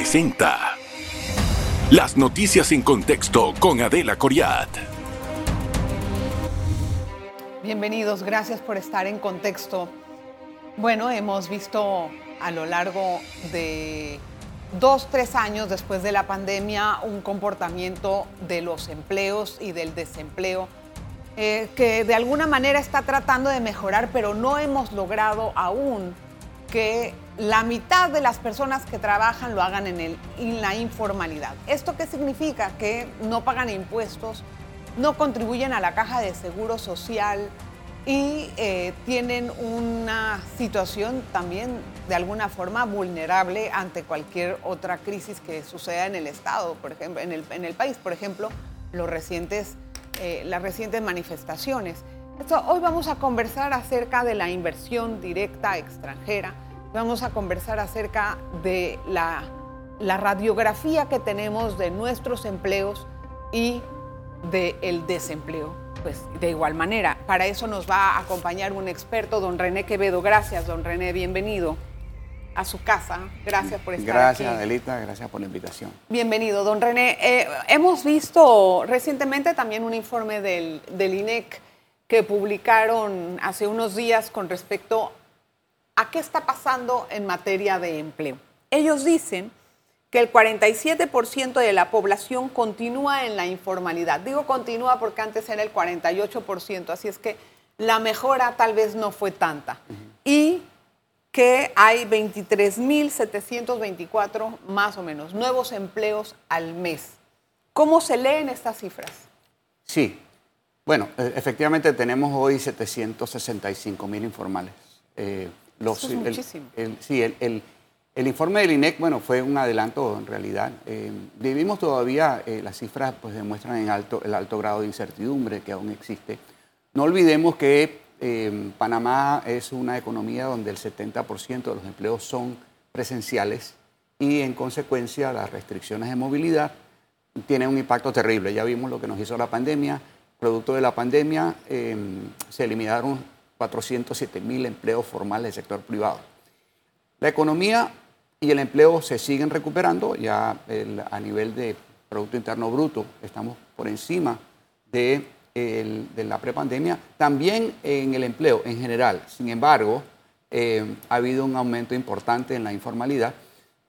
presenta Las noticias en contexto con Adela Coriat. Bienvenidos, gracias por estar en contexto. Bueno, hemos visto a lo largo de dos, tres años después de la pandemia un comportamiento de los empleos y del desempleo eh, que de alguna manera está tratando de mejorar, pero no hemos logrado aún que la mitad de las personas que trabajan lo hagan en, la informalidad. ¿Esto qué significa? Que no pagan impuestos, no contribuyen a la caja de seguro social y eh, tienen una situación también de alguna forma vulnerable ante cualquier otra crisis que suceda en el Estado, por ejemplo, en el, país, por ejemplo, los recientes, eh, las recientes manifestaciones. Hoy vamos a conversar acerca de la inversión directa extranjera, vamos a conversar acerca de la, la radiografía que tenemos de nuestros empleos y del desempleo. Pues de igual manera, para eso nos va a acompañar un experto, don René Quevedo. Gracias, don René, bienvenido a su casa. Gracias por estar gracias, aquí. Gracias, Adelita, gracias por la invitación. Bienvenido, don René. Eh, hemos visto recientemente también un informe del, del INEC que publicaron hace unos días con respecto a qué está pasando en materia de empleo. Ellos dicen que el 47% de la población continúa en la informalidad. Digo continúa porque antes era el 48%, así es que la mejora tal vez no fue tanta. Uh -huh. Y que hay 23.724 más o menos nuevos empleos al mes. ¿Cómo se leen estas cifras? Sí, bueno, e, efectivamente tenemos hoy 765 mil informales. Eh, los, Eso es el, sí, el, el, el, informe del INEC, bueno, fue un adelanto en realidad. Eh, vivimos todavía, eh, las cifras pues demuestran en alto, el alto grado de incertidumbre que aún existe. No olvidemos que eh, Panamá es una economía donde el 70% de los empleos son presenciales y en consecuencia las restricciones de movilidad tienen un impacto terrible. Ya vimos lo que nos hizo la pandemia. Producto de la pandemia eh, se eliminaron 407 mil empleos formales del sector privado. La economía y el empleo se siguen recuperando. Ya a nivel de Producto Interno Bruto estamos por encima de la prepandemia, también en el empleo en general. Sin embargo, eh, ha habido un aumento importante en la informalidad.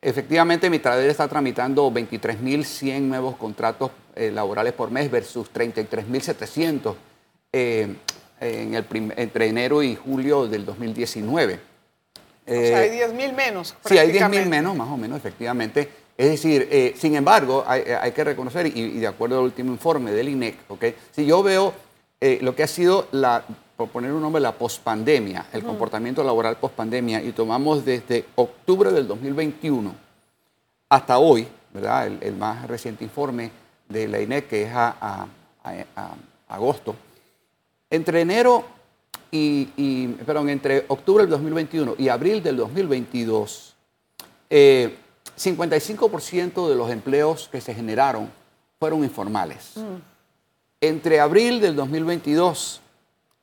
Efectivamente, mi trader está tramitando 23.100 nuevos contratos eh, laborales por mes versus 33.700 eh, en el entre enero y julio del 2019. o sea, hay 10.000 menos. Sí, hay 10.000 menos, más o menos, efectivamente. Es decir, eh, sin embargo, hay, hay, que reconocer, y, y, de acuerdo al último informe del INEC, ¿okay? si yo veo eh, lo que ha sido, la, por poner un nombre, la pospandemia, el uh -huh. comportamiento laboral pospandemia, y tomamos desde octubre del 2021 hasta hoy, ¿verdad? El, el más reciente informe de la INEC, que es a, a, a, a agosto, entre enero y, y, perdón, entre octubre del 2021 y abril del 2022, eh, 55% de los empleos que se generaron fueron informales. Mm. Entre abril del 2022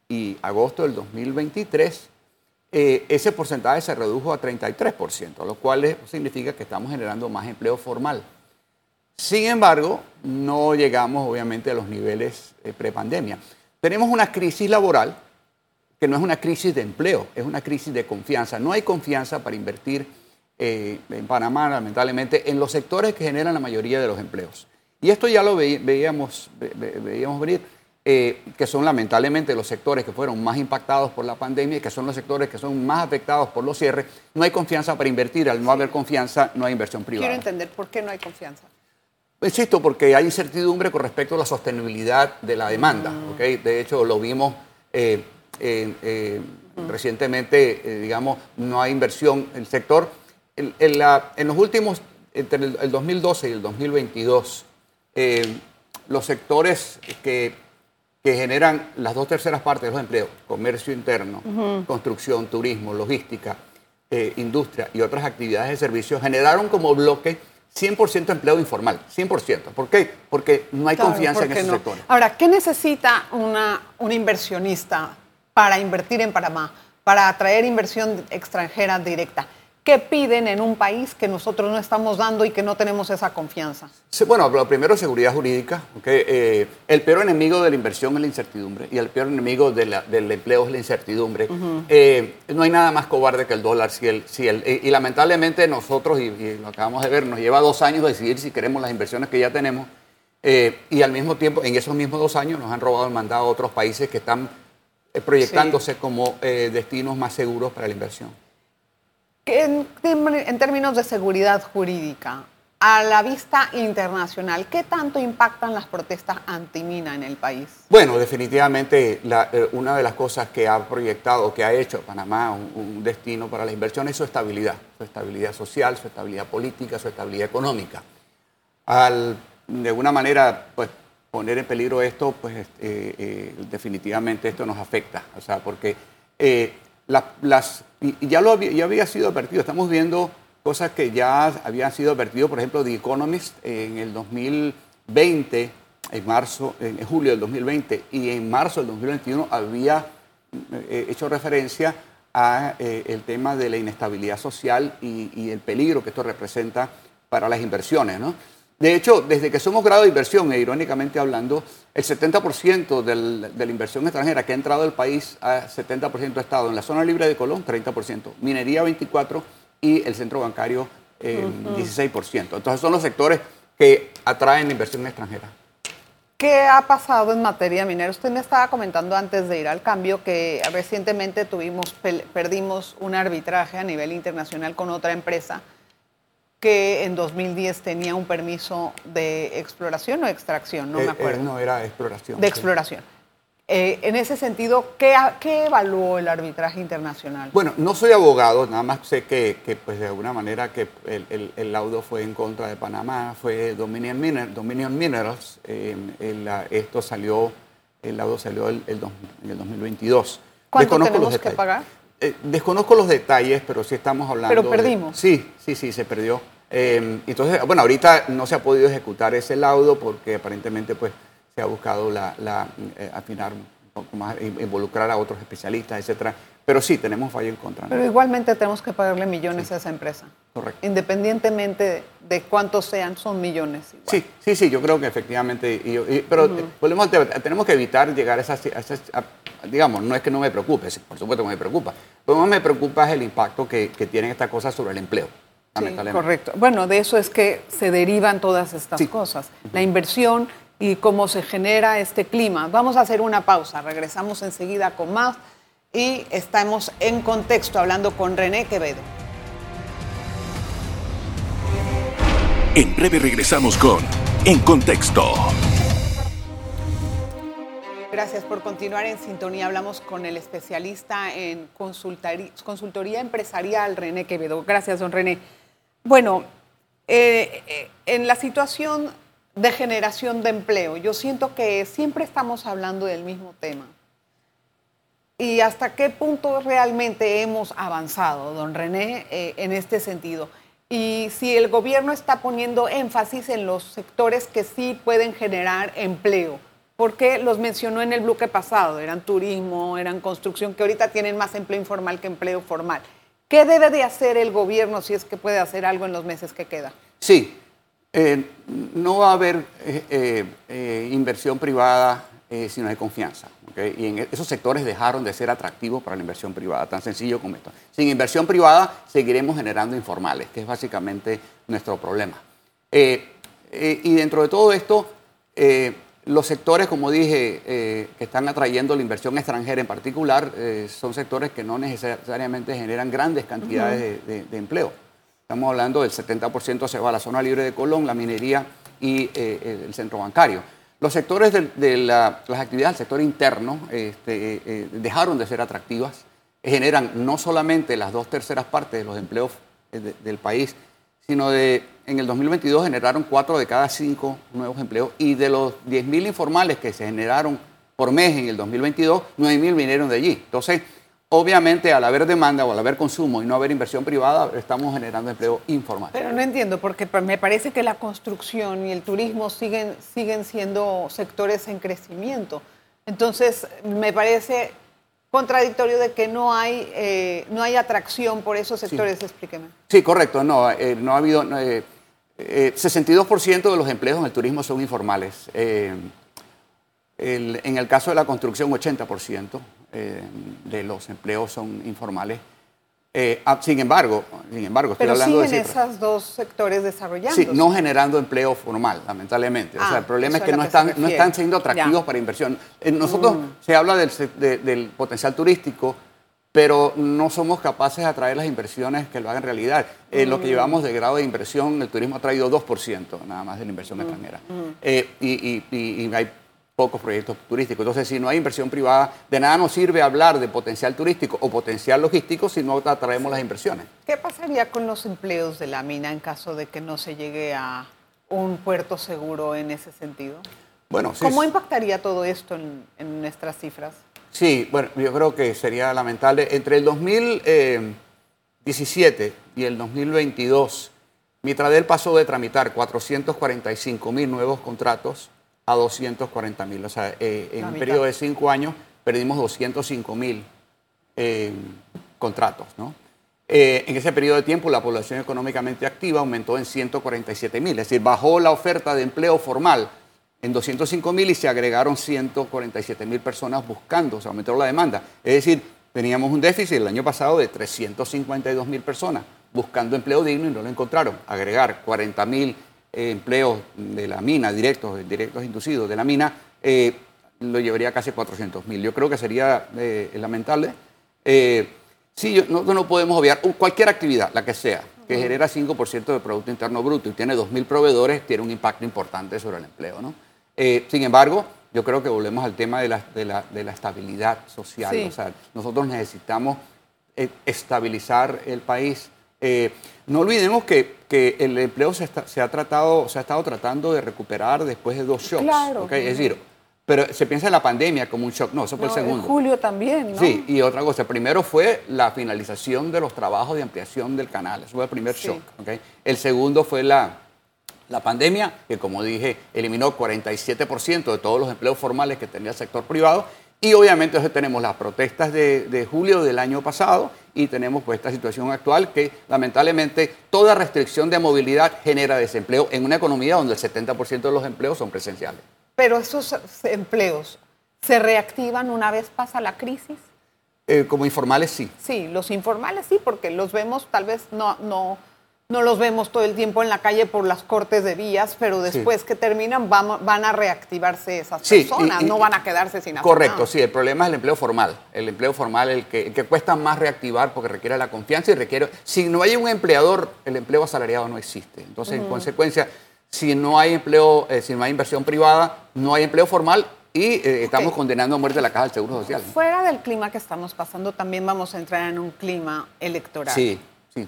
y agosto del 2023, eh, ese porcentaje se redujo a 33%, lo cual significa que estamos generando más empleo formal. Sin embargo, no llegamos obviamente a los niveles eh, prepandemia. Tenemos una crisis laboral que no es una crisis de empleo, es una crisis de confianza. No hay confianza para invertir eh, en Panamá, lamentablemente, en los sectores que generan la mayoría de los empleos. Y esto ya lo ve, veíamos, ve, veíamos venir, eh, que son lamentablemente los sectores que fueron más impactados por la pandemia y que son los sectores que son más afectados por los cierres. No hay confianza para invertir. Al no haber confianza, no hay inversión privada. Quiero entender por qué no hay confianza. Insisto, porque hay incertidumbre con respecto a la sostenibilidad de la demanda. Mm. ¿okay? De hecho, lo vimos eh, eh, mm. recientemente, digamos, no hay inversión. El sector en, en, la, en, los últimos, entre el, el, 2012 y el 2022, eh, los sectores que, que, generan las dos terceras partes de los empleos, comercio interno, uh -huh. construcción, turismo, logística, eh, industria y otras actividades de servicios, generaron como bloque 100% empleo informal, 100%. ¿Por qué? Porque no hay claro, confianza en esos no. sectores. Ahora, ¿qué necesita una, un inversionista para invertir en Panamá, para atraer inversión extranjera directa? ¿Qué piden en un país que nosotros no estamos dando y que no tenemos esa confianza? Sí, bueno, lo primero es seguridad jurídica. ¿okay? Eh, el peor enemigo de la inversión es la incertidumbre y el peor enemigo de la, del empleo es la incertidumbre. Eh, no hay nada más cobarde que el dólar. Si el, si el, y, lamentablemente nosotros, y, y, lo acabamos de ver, nos lleva dos años decidir si queremos las inversiones que ya tenemos. Eh, y al mismo tiempo, en esos mismos dos años, nos han robado el mandado a otros países que están proyectándose sí. como destinos más seguros para la inversión. En, términos de seguridad jurídica, a la vista internacional, ¿qué tanto impactan las protestas anti-mina en el país? Bueno, definitivamente eh, una de las cosas que ha proyectado, que ha hecho Panamá un, un, destino para la inversión es su estabilidad, su estabilidad social, su estabilidad política, su estabilidad económica. Al, de alguna manera, pues poner en peligro esto, pues eh, eh, definitivamente esto nos afecta, o sea, porque eh, la, las, y ya, lo ya había sido advertido, estamos viendo cosas que ya habían sido advertido, por ejemplo, The Economist en el 2020, en marzo, en julio del 2020 y en marzo del 2021 había eh, hecho referencia a eh, el tema de la inestabilidad social y, y, el peligro que esto representa para las inversiones, ¿no? De hecho, desde que somos grado de inversión, e irónicamente hablando, el 70% del, de la inversión extranjera que ha entrado al país, a 70% ha estado en la zona libre de Colón, 30%, minería 24% y el centro bancario eh, uh -huh. 16%. Entonces son los sectores que atraen la inversión extranjera. ¿Qué ha pasado en materia minera? Usted me estaba comentando antes de ir al cambio que recientemente tuvimos, perdimos un arbitraje a nivel internacional con otra empresa que en 2010 tenía un permiso de exploración o extracción, no eh, me acuerdo. Eh, no, era exploración. De sí. exploración. Eh, en ese sentido, ¿qué, ¿qué, evaluó el arbitraje internacional? Bueno, no soy abogado, nada más sé que, que pues de alguna manera que el, el, el, laudo fue en contra de Panamá, fue Dominion, Miner, Dominion Minerals, el, esto salió, el laudo salió el, el, en el 2022. ¿Cuánto Desconozco tenemos que pagar? Eh, desconozco los detalles, pero sí estamos hablando. Pero perdimos. De, sí, sí, sí, se perdió. Eh, entonces, bueno, ahorita no se ha podido ejecutar ese laudo porque aparentemente, pues, se ha buscado la, la eh, afinar un poco más, involucrar a otros especialistas, etcétera. Pero sí, tenemos fallo en contra. Pero igualmente tenemos que pagarle millones sí. a esa empresa. Correcto. Independientemente de, cuántos sean, son millones. Igual. Sí, sí, sí, yo creo que efectivamente. Y, y, pero uh -huh. volvemos, tenemos que evitar llegar a esas, a esas a, digamos, no es que no me preocupe, por supuesto que me preocupa. Lo que más me preocupa es el impacto que, que tienen estas cosas sobre el empleo. Sí, correcto. Bueno, de eso es que se derivan todas estas sí. cosas. Uh -huh. La inversión y cómo se genera este clima. Vamos a hacer una pausa, regresamos enseguida con más y estamos en contexto hablando con René Quevedo. En breve regresamos con En Contexto. Gracias por continuar en sintonía. Hablamos con el especialista en consultoría empresarial, René Quevedo. Gracias, don René. Bueno, eh, eh, en la situación de generación de empleo, yo siento que siempre estamos hablando del mismo tema. ¿Y hasta qué punto realmente hemos avanzado, don René, eh, en este sentido? Y si el gobierno está poniendo énfasis en los sectores que sí pueden generar empleo, porque los mencionó en el bloque pasado, eran turismo, eran construcción, que ahorita tienen más empleo informal que empleo formal. ¿Qué debe de hacer el gobierno si es que puede hacer algo en los meses que queda? Sí, eh, no va a haber eh, inversión privada si no hay confianza. ¿okay? Y en esos sectores dejaron de ser atractivos para la inversión privada, tan sencillo como esto. Sin inversión privada seguiremos generando informales, que es básicamente nuestro problema. y dentro de todo esto, los sectores, como dije, eh, que están atrayendo la inversión extranjera en particular, eh, son sectores que no necesariamente generan grandes cantidades uh -huh. de, de, de, empleo. Estamos hablando del 70% se va a la zona libre de Colón, la minería y eh, el centro bancario. Los sectores de, de la, las actividades del sector interno este, eh, dejaron de ser atractivas, generan no solamente las dos terceras partes de los empleos de, del país, sino de en el 2022 generaron 4 de cada 5 nuevos empleos y de los 10.000 informales que se generaron por mes en el 2022, 9.000 vinieron de allí. Entonces, obviamente, al haber demanda o al haber consumo y no haber inversión privada, estamos generando empleo informal. Pero no entiendo, porque me parece que la construcción y el turismo siguen, siguen siendo sectores en crecimiento. Entonces, me parece contradictorio de que no hay, eh, no hay atracción por esos sectores. Explíqueme. Sí, correcto. No, eh, no ha habido. 62% de los empleos en el turismo son informales. en el caso de la construcción, 80% de los empleos son informales. Eh, ah, sin embargo, sin embargo, estoy hablando siguen de esos dos sectores desarrollando. Sí, no generando empleo formal, lamentablemente. o sea, el ah, problema es que no están, no están siendo atractivos para inversión. Eh, nosotros mm. se habla del, del, potencial turístico, pero no somos capaces de atraer las inversiones que lo hagan realidad. Eh, lo que mm. llevamos de grado de inversión, el turismo ha traído 2% nada más de la inversión mm. extranjera. y, y, y hay pocos proyectos turísticos. Entonces, si no hay inversión privada, de nada nos sirve hablar de potencial turístico o potencial logístico si no atraemos las inversiones. ¿Qué pasaría con los empleos de la mina en caso de que no se llegue a un puerto seguro en ese sentido? Bueno, ¿Cómo impactaría todo esto en, nuestras cifras? Sí, bueno, yo creo que sería lamentable. Entre el 2017 eh, y el 2022, Mitradel pasó de tramitar 445 mil nuevos contratos a 240 mil. O sea, eh, en un periodo de cinco años perdimos 205 mil eh, contratos. ¿no? Eh, en ese periodo de tiempo la población económicamente activa aumentó en 147 mil, es decir, bajó la oferta de empleo formal en 205 mil y se agregaron 147 mil personas buscando, se aumentó la demanda. Es decir, teníamos un déficit el año pasado de 352 mil personas buscando empleo digno y no lo encontraron. Agregar 40 mil empleos de la mina, directos, directos inducidos de la mina, eh, lo llevaría casi 400 mil. Yo creo que sería eh, lamentable. Eh, sí, no, no podemos obviar cualquier actividad, la que sea, que genera 5% de Producto Interno Bruto y tiene 2.000 proveedores, tiene un impacto importante sobre el empleo. ¿no? sin embargo, yo creo que volvemos al tema de la, de la, de la estabilidad social. O sea, nosotros necesitamos estabilizar el país eh, no olvidemos que, el empleo se, ha tratado, se ha estado tratando de recuperar después de dos shocks. Claro. Es decir, pero se piensa en la pandemia como un shock. No, eso fue el segundo. En julio también, ¿no? Sí, y otra cosa. Primero fue la finalización de los trabajos de ampliación del canal. Eso fue el primer shock. El segundo fue la, la pandemia, que como dije, eliminó 47% de todos los empleos formales que tenía el sector privado y obviamente tenemos las protestas de, julio del año pasado y tenemos pues esta situación actual que lamentablemente toda restricción de movilidad genera desempleo en una economía donde el 70% de los empleos son presenciales. Pero esos empleos se reactivan una vez pasa la crisis. Eh, como informales sí. Sí, los informales sí, porque los vemos tal vez no, no no los vemos todo el tiempo en la calle por las cortes de vías, pero después que terminan van, a reactivarse esas personas, no van a quedarse sin hacer Correcto, sí, el problema es el empleo formal. El empleo formal, el que, que cuesta más reactivar porque requiere la confianza y requiere... Si no hay un empleador, el empleo asalariado no existe. Entonces, en consecuencia, si no hay empleo, eh, si no hay inversión privada, no hay empleo formal, y eh, estamos condenando a muerte la Caja del Seguro Social. Fuera del clima que estamos pasando, también vamos a entrar en un clima electoral. Sí.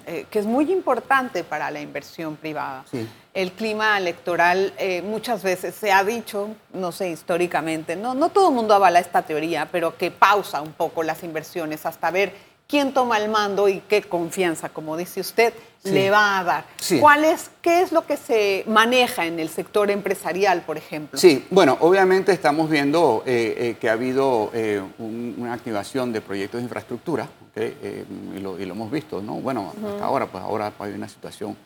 Eh, que es muy importante para la inversión privada. El clima electoral eh, muchas veces se ha dicho, no sé, históricamente, no, no todo el mundo avala esta teoría, pero que pausa un poco las inversiones hasta ver quién toma el mando y qué confianza, como dice usted, le va a dar. ¿Cuál es, ¿Qué es lo que se maneja en el sector empresarial, por ejemplo? Sí, bueno, obviamente estamos viendo eh, que ha habido una activación de proyectos de infraestructura eh, y, lo, hemos visto, ¿no? Bueno, hasta ahora, pues ahora hay una situación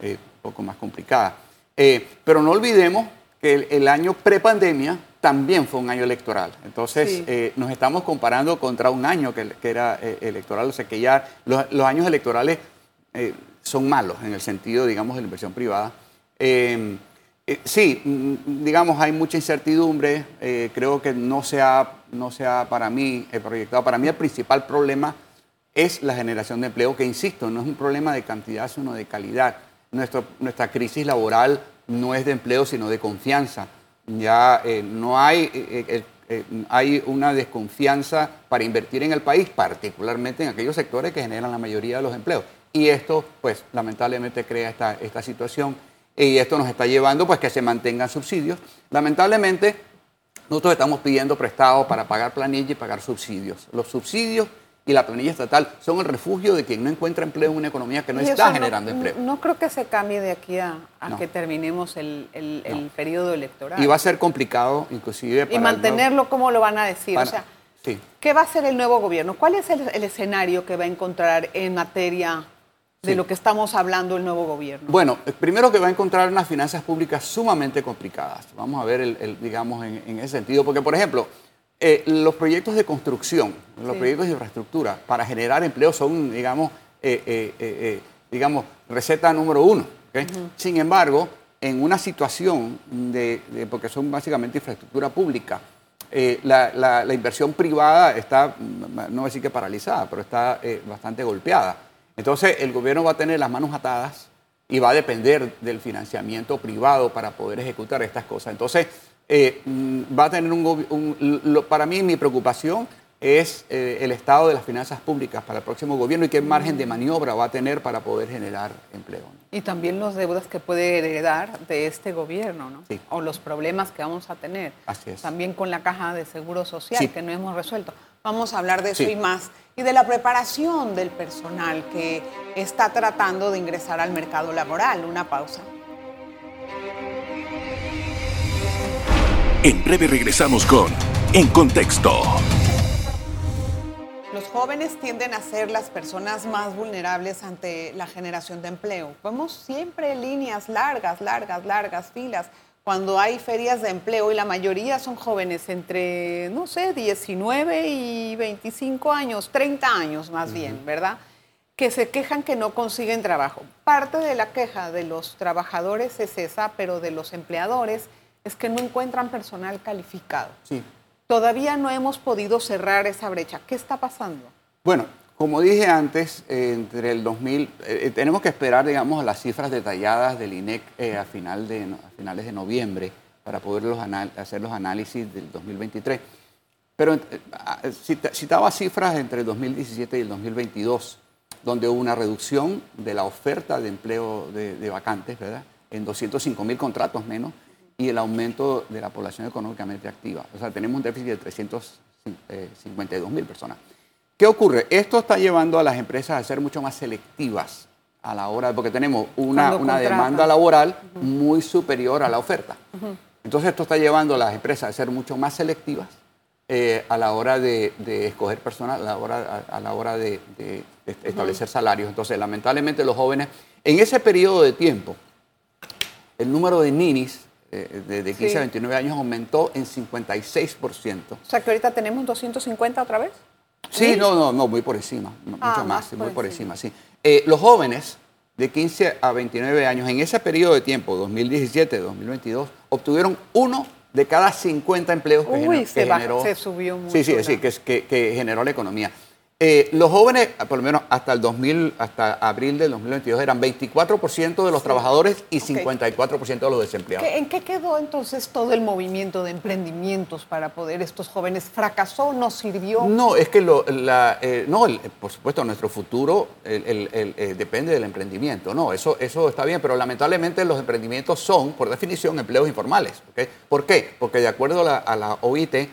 eh, un poco más complicada. Eh, pero no olvidemos que el, año pre-pandemia también fue un año electoral. Entonces, nos estamos comparando contra un año que, era electoral, o sea que ya los, años electorales son malos en el sentido, digamos, de la inversión privada. sí, mm, digamos, hay mucha incertidumbre. creo que no se, ha, no se ha para mí proyectado. Para mí el principal problema es la generación de empleo, que insisto, no es un problema de cantidad, sino de calidad. nuestra crisis laboral no es de empleo, sino de confianza. Ya eh, no hay, eh, eh, hay una desconfianza para invertir en el país, particularmente en aquellos sectores que generan la mayoría de los empleos. Y esto, pues, lamentablemente crea esta, esta situación y esto nos está llevando, pues, que se mantengan subsidios. Lamentablemente, nosotros estamos pidiendo prestado para pagar planilla y pagar subsidios. Los subsidios y la planilla estatal son el refugio de quien no encuentra empleo en una economía que no está generando empleo. No creo que se cambie de aquí a, que terminemos el, periodo electoral. Y va a ser complicado, inclusive. Para y mantenerlo, ¿cómo lo van a decir? o sea, Sí. ¿Qué va a hacer el nuevo gobierno? ¿Cuál es el, el escenario que va a encontrar en materia de Sí. lo que estamos hablando el nuevo gobierno? Bueno, eh, primero que va a encontrar unas finanzas públicas sumamente complicadas. Vamos a ver, el, el, digamos, en, en, ese sentido. Porque, por ejemplo, eh, los proyectos de construcción, los proyectos de infraestructura para generar empleo son, digamos, eh, eh, digamos receta número uno. Sin embargo, en una situación de, de- porque son básicamente infraestructura pública, la, la- la inversión privada está, no voy a decir que paralizada, pero está bastante golpeada. Entonces, el gobierno va a tener las manos atadas y va a depender del financiamiento privado para poder ejecutar estas cosas. Entonces, eh, mm, va a tener un, un- lo- para mí mi preocupación es eh, el estado de las finanzas públicas para el próximo gobierno y qué margen de maniobra va a tener para poder generar empleo. ¿no? Y también los deudas que puede heredar de este gobierno, ¿no? Sí. O los problemas que vamos a tener. Así es. También con la caja de seguro social Sí. que no hemos resuelto. Vamos a hablar de eso Sí. y más. Y de la preparación del personal que está tratando de ingresar al mercado laboral. Una pausa. En breve regresamos con En Contexto. Los jóvenes tienden a ser las personas más vulnerables ante la generación de empleo. Vemos siempre líneas largas, largas, largas filas cuando hay ferias de empleo y la mayoría son jóvenes entre, no sé, 19 y 25 años, 30 años más bien, ¿verdad? Que se quejan que no consiguen trabajo. Parte de la queja de los trabajadores es esa, pero de los empleadores es que no encuentran personal calificado. Sí. Todavía no hemos podido cerrar esa brecha. ¿Qué está pasando? Bueno, como dije antes, eh, entre el 2000, eh, eh, tenemos que esperar, digamos, las cifras detalladas del INEC eh, a, final de, a finales de noviembre para poder los hacer los análisis del 2023. Pero cita- citaba cifras entre el 2017 y el 2022, donde hubo una reducción de la oferta de empleo de, de vacantes, ¿verdad? En 205 mil contratos menos y el aumento de la población económicamente activa. O sea, tenemos un déficit de 352 mil personas. ¿Qué ocurre? Esto está llevando a las empresas a ser mucho más selectivas a la hora, porque tenemos una, una demanda laboral muy superior a la oferta. Entonces esto está llevando a las empresas a ser mucho más selectivas eh, a la hora de, de escoger personas, a la hora, a, a la hora de, de establecer salarios. Entonces, lamentablemente los jóvenes, en ese periodo de tiempo, el número de ninis eh, de, de 15 Sí. a 29 años aumentó en 56%. O sea que ahorita tenemos 250 otra vez. Sí, no, no, no, muy por encima, Ah, mucho más por muy por encima. encima, sí. Eh, los jóvenes de 15 a 29 años, en ese periodo de tiempo, 2017-2022, obtuvieron uno de cada 50 empleos que, Uy, gener- se que generó. se subió mucho Sí, sí, sí, que, es- que- que generó la economía. Eh, los jóvenes, por lo menos hasta el 2000, hasta abril del 2022, eran 24% de los trabajadores y Ok. 54% de los desempleados. ¿Qué- ¿En qué quedó entonces todo el movimiento de emprendimientos para poder estos jóvenes? ¿Fracasó? ¿No sirvió? No, es que lo- la, eh, no, el- por supuesto, nuestro futuro el- el- el, eh, depende del emprendimiento. No, eso, eso está bien, pero lamentablemente los emprendimientos son, por definición, empleos informales. ¿Por qué? Porque de acuerdo a la, a la OIT,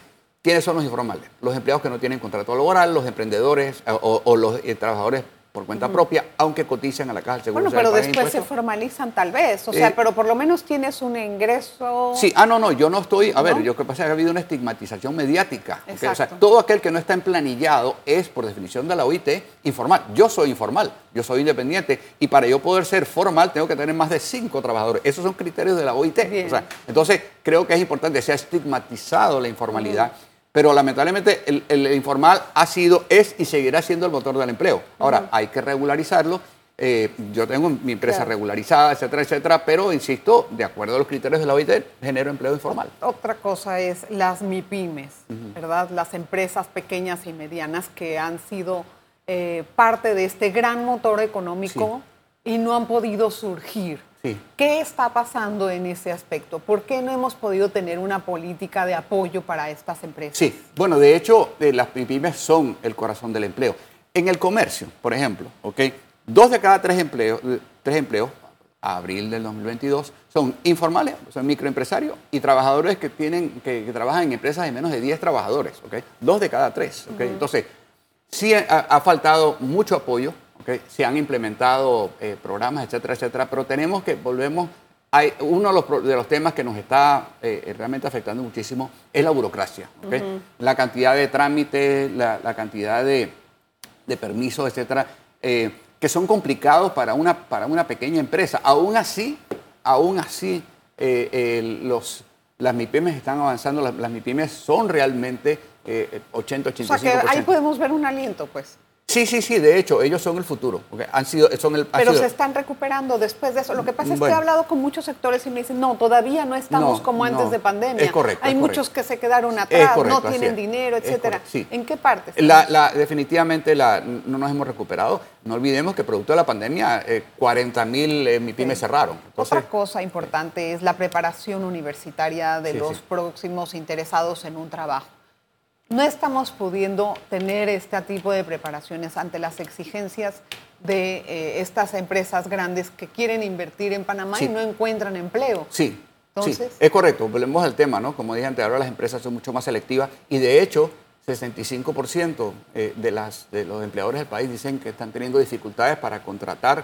¿quiénes son los informales? Los empleados que no tienen contrato laboral, los emprendedores eh, o, o los eh, trabajadores por cuenta propia, aunque cotizan a la Caja del Seguro Bueno, pero después se formalizan tal vez. O sea, Eh, pero por lo menos tienes un ingreso. Sí, ah, no, no, yo no estoy. A ver, yo lo que pasa es que ha habido una estigmatización mediática. ¿ok? O sea, todo aquel que no está emplanillado es, por definición de la OIT, informal. Yo soy informal, yo soy independiente y para yo poder ser formal tengo que tener más de cinco trabajadores. Esos son criterios de la OIT. Bien. O sea, entonces, creo que es importante, se ha estigmatizado la informalidad. Pero lamentablemente el, el informal ha sido, es y seguirá siendo el motor del empleo. Ahora, hay que regularizarlo. Eh, yo tengo mi empresa Claro. regularizada, etcétera, etcétera, pero insisto, de acuerdo a los criterios de la OIT, genero empleo informal. Otra cosa es las MIPIMES, ¿verdad? Las empresas pequeñas y medianas que han sido eh, parte de este gran motor económico y no han podido surgir. Sí. ¿Qué está pasando en ese aspecto? ¿Por qué no hemos podido tener una política de apoyo para estas empresas? Sí, bueno, de hecho, eh, las pymes son el corazón del empleo. En el comercio, por ejemplo, ¿ok? dos de cada tres empleos, eh, tres empleos, a abril del 2022, son informales, son microempresarios y trabajadores que, tienen, que, que trabajan en empresas de menos de 10 trabajadores. ¿ok? Dos de cada tres. ¿ok? Entonces, sí ha, ha faltado mucho apoyo, ¿ok? se han implementado eh, programas, etcétera, etcétera, pero tenemos que, volvemos hay, uno de los, de los temas que nos está eh, realmente afectando muchísimo es la burocracia. ¿okay? La cantidad de trámites, la, la cantidad de, de, permisos, etcétera, eh, que son complicados para una, para una pequeña empresa. Aún así, aún así, eh, los, las MIPIMES están avanzando, las, las MIPIMES son realmente 80-85%. O sea que ahí podemos ver un aliento, pues. Sí, sí, sí, de hecho, ellos son el futuro. Han sido, son el, Pero se están recuperando después de eso. Lo que pasa es que he hablado con muchos sectores y me dicen, no, todavía no estamos como antes de pandemia. Es correcto. Hay muchos que se quedaron atrás, no tienen dinero, etcétera. ¿En qué parte? La, definitivamente la, no nos hemos recuperado. No olvidemos que producto de la pandemia, 40 eh, mil eh, MIPIMES cerraron. Otra cosa importante es la preparación universitaria de los próximos interesados en un trabajo no estamos pudiendo tener este tipo de preparaciones ante las exigencias de eh, estas empresas grandes que quieren invertir en Panamá y no encuentran empleo. Sí. Entonces, es correcto, volvemos al tema, ¿no? Como dije antes, ahora las empresas son mucho más selectivas y de hecho 65% eh, de, las, de los empleadores del país dicen que están teniendo dificultades para contratar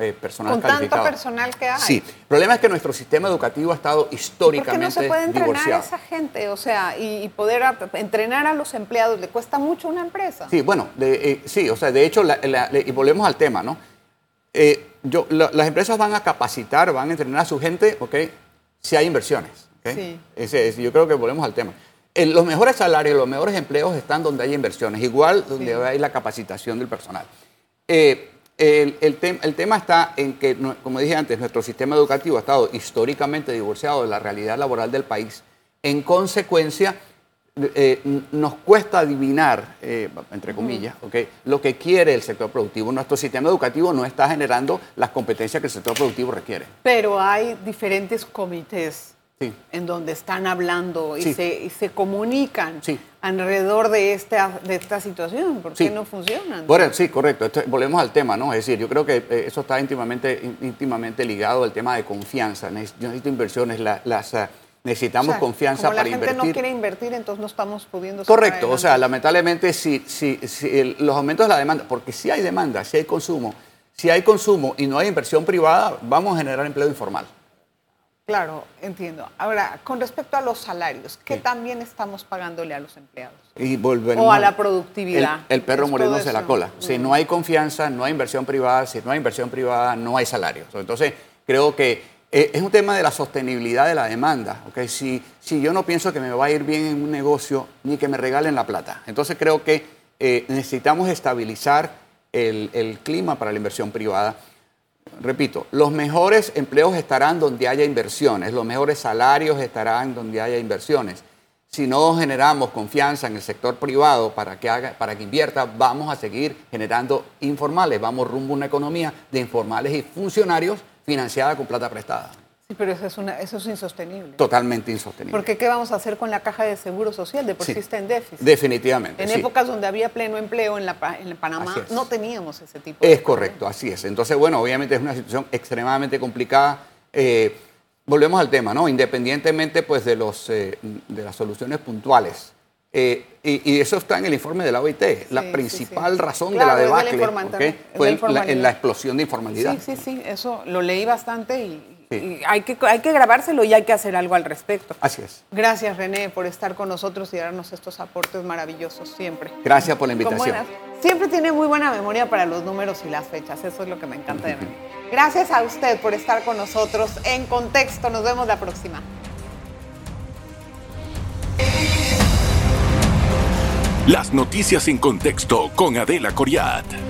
eh, personal Con tanto personal que hay. Sí, el problema es que nuestro sistema educativo ha estado históricamente ¿Por qué no se puede entrenar a esa gente? O sea, y, poder entrenar a los empleados, ¿le cuesta mucho una empresa? Sí, bueno, eh, sí, o sea, de hecho, y volvemos al tema, ¿no? Eh, yo, las empresas van a capacitar, van a entrenar a su gente, ¿ok? Si hay inversiones. ¿okay? Sí. yo creo que volvemos al tema. los mejores salarios, los mejores empleos están donde hay inversiones, igual donde hay la capacitación del personal. Eh, el, tema está en que, como dije antes, nuestro sistema educativo ha estado históricamente divorciado de la realidad laboral del país. En consecuencia, eh, nos cuesta adivinar, eh, entre comillas, lo que quiere el sector productivo. Nuestro sistema educativo no está generando las competencias que el sector productivo requiere. Pero hay diferentes comités en donde están hablando y, se, se, comunican alrededor de esta, de esta situación. ¿Por qué no funcionan? Bueno, sí, correcto. volvemos al tema, ¿no? Es decir, yo creo que eh, eso está íntimamente, íntimamente ligado al tema de confianza. Yo necesito inversiones, las... Ah, necesitamos confianza para invertir. Como la gente no quiere invertir, entonces no estamos pudiendo... Correcto, o sea, lamentablemente si, si, si los aumentos de la demanda, porque si hay demanda, si hay consumo, si hay consumo y no hay inversión privada, vamos a generar empleo informal. Claro, entiendo. Ahora, con respecto a los salarios, ¿qué también estamos pagándole a los empleados? Y o a la productividad. El, perro muriéndose la cola. Si no hay confianza, no hay inversión privada. Si no hay inversión privada, no hay salarios. Entonces, creo que eh, es un tema de la sostenibilidad de la demanda. ¿okay? Si, si yo no pienso que me va a ir bien en un negocio, ni que me regalen la plata. Entonces, creo que eh, necesitamos estabilizar el, el clima para la inversión privada repito, los mejores empleos estarán donde haya inversiones, los mejores salarios estarán donde haya inversiones. Si no generamos confianza en el sector privado para que, haga, para que invierta, vamos a seguir generando informales, vamos rumbo a una economía de informales y funcionarios financiada con plata prestada. Pero eso es, eso es insostenible. Totalmente insostenible. Porque ¿qué vamos a hacer con la caja de seguro social? De por sí, está en déficit. Definitivamente. En épocas donde había pleno empleo en, la, en Panamá, no teníamos ese tipo de... Es correcto, así es. Entonces, bueno, obviamente es una situación extremadamente complicada. Eh, volvemos al tema, ¿no? Independientemente pues, de, los, eh, de las soluciones puntuales. Eh, y, eso está en el informe de la OIT. la principal razón de la debacle fue en la explosión de informalidad. Sí, sí, sí. Eso lo leí bastante y hay, que, hay que grabárselo y hay que hacer algo al respecto. Así es. Gracias, René, por estar con nosotros y darnos estos aportes maravillosos siempre. Gracias por la invitación. siempre tiene muy buena memoria para los números y las fechas. Eso es lo que me encanta de René. Gracias a usted por estar con nosotros en Contexto. Nos vemos la próxima. Las noticias en contexto con Adela Coriat.